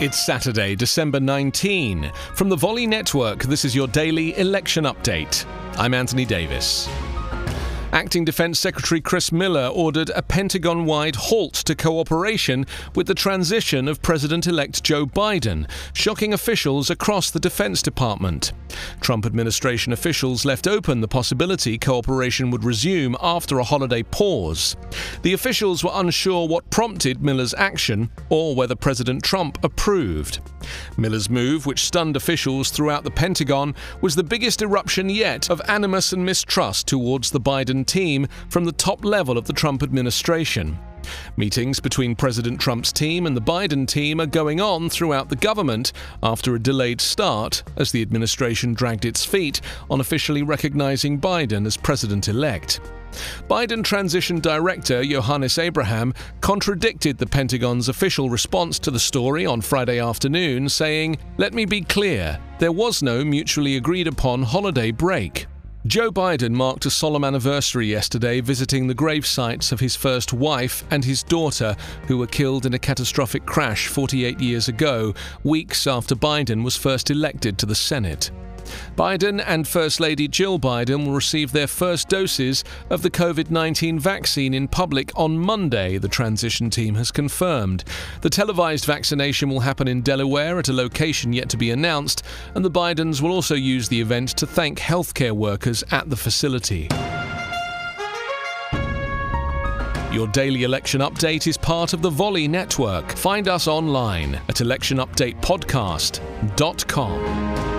It's Saturday, December 19. From the Volley Network, this is your daily election update. I'm Anthony Davis. Acting Defense Secretary Chris Miller ordered a Pentagon wide halt to cooperation with the transition of President elect Joe Biden, shocking officials across the Defense Department. Trump administration officials left open the possibility cooperation would resume after a holiday pause. The officials were unsure what prompted Miller's action or whether President Trump approved. Miller's move, which stunned officials throughout the Pentagon, was the biggest eruption yet of animus and mistrust towards the Biden team from the top level of the Trump administration. Meetings between President Trump's team and the Biden team are going on throughout the government after a delayed start as the administration dragged its feet on officially recognizing Biden as president elect. Biden Transition Director Yohannes Abraham contradicted the Pentagon's official response to the story on Friday afternoon, saying, Let me be clear, there was no mutually agreed upon holiday break. Joe Biden marked a solemn anniversary yesterday visiting the grave sites of his first wife and his daughter, who were killed in a catastrophic crash 48 years ago, weeks after Biden was first elected to the Senate. Biden and First Lady Jill Biden will receive their first doses of the COVID 19 vaccine in public on Monday, the transition team has confirmed. The televised vaccination will happen in Delaware at a location yet to be announced, and the Bidens will also use the event to thank healthcare workers at the facility. Your daily election update is part of the Volley Network. Find us online at electionupdatepodcast.com.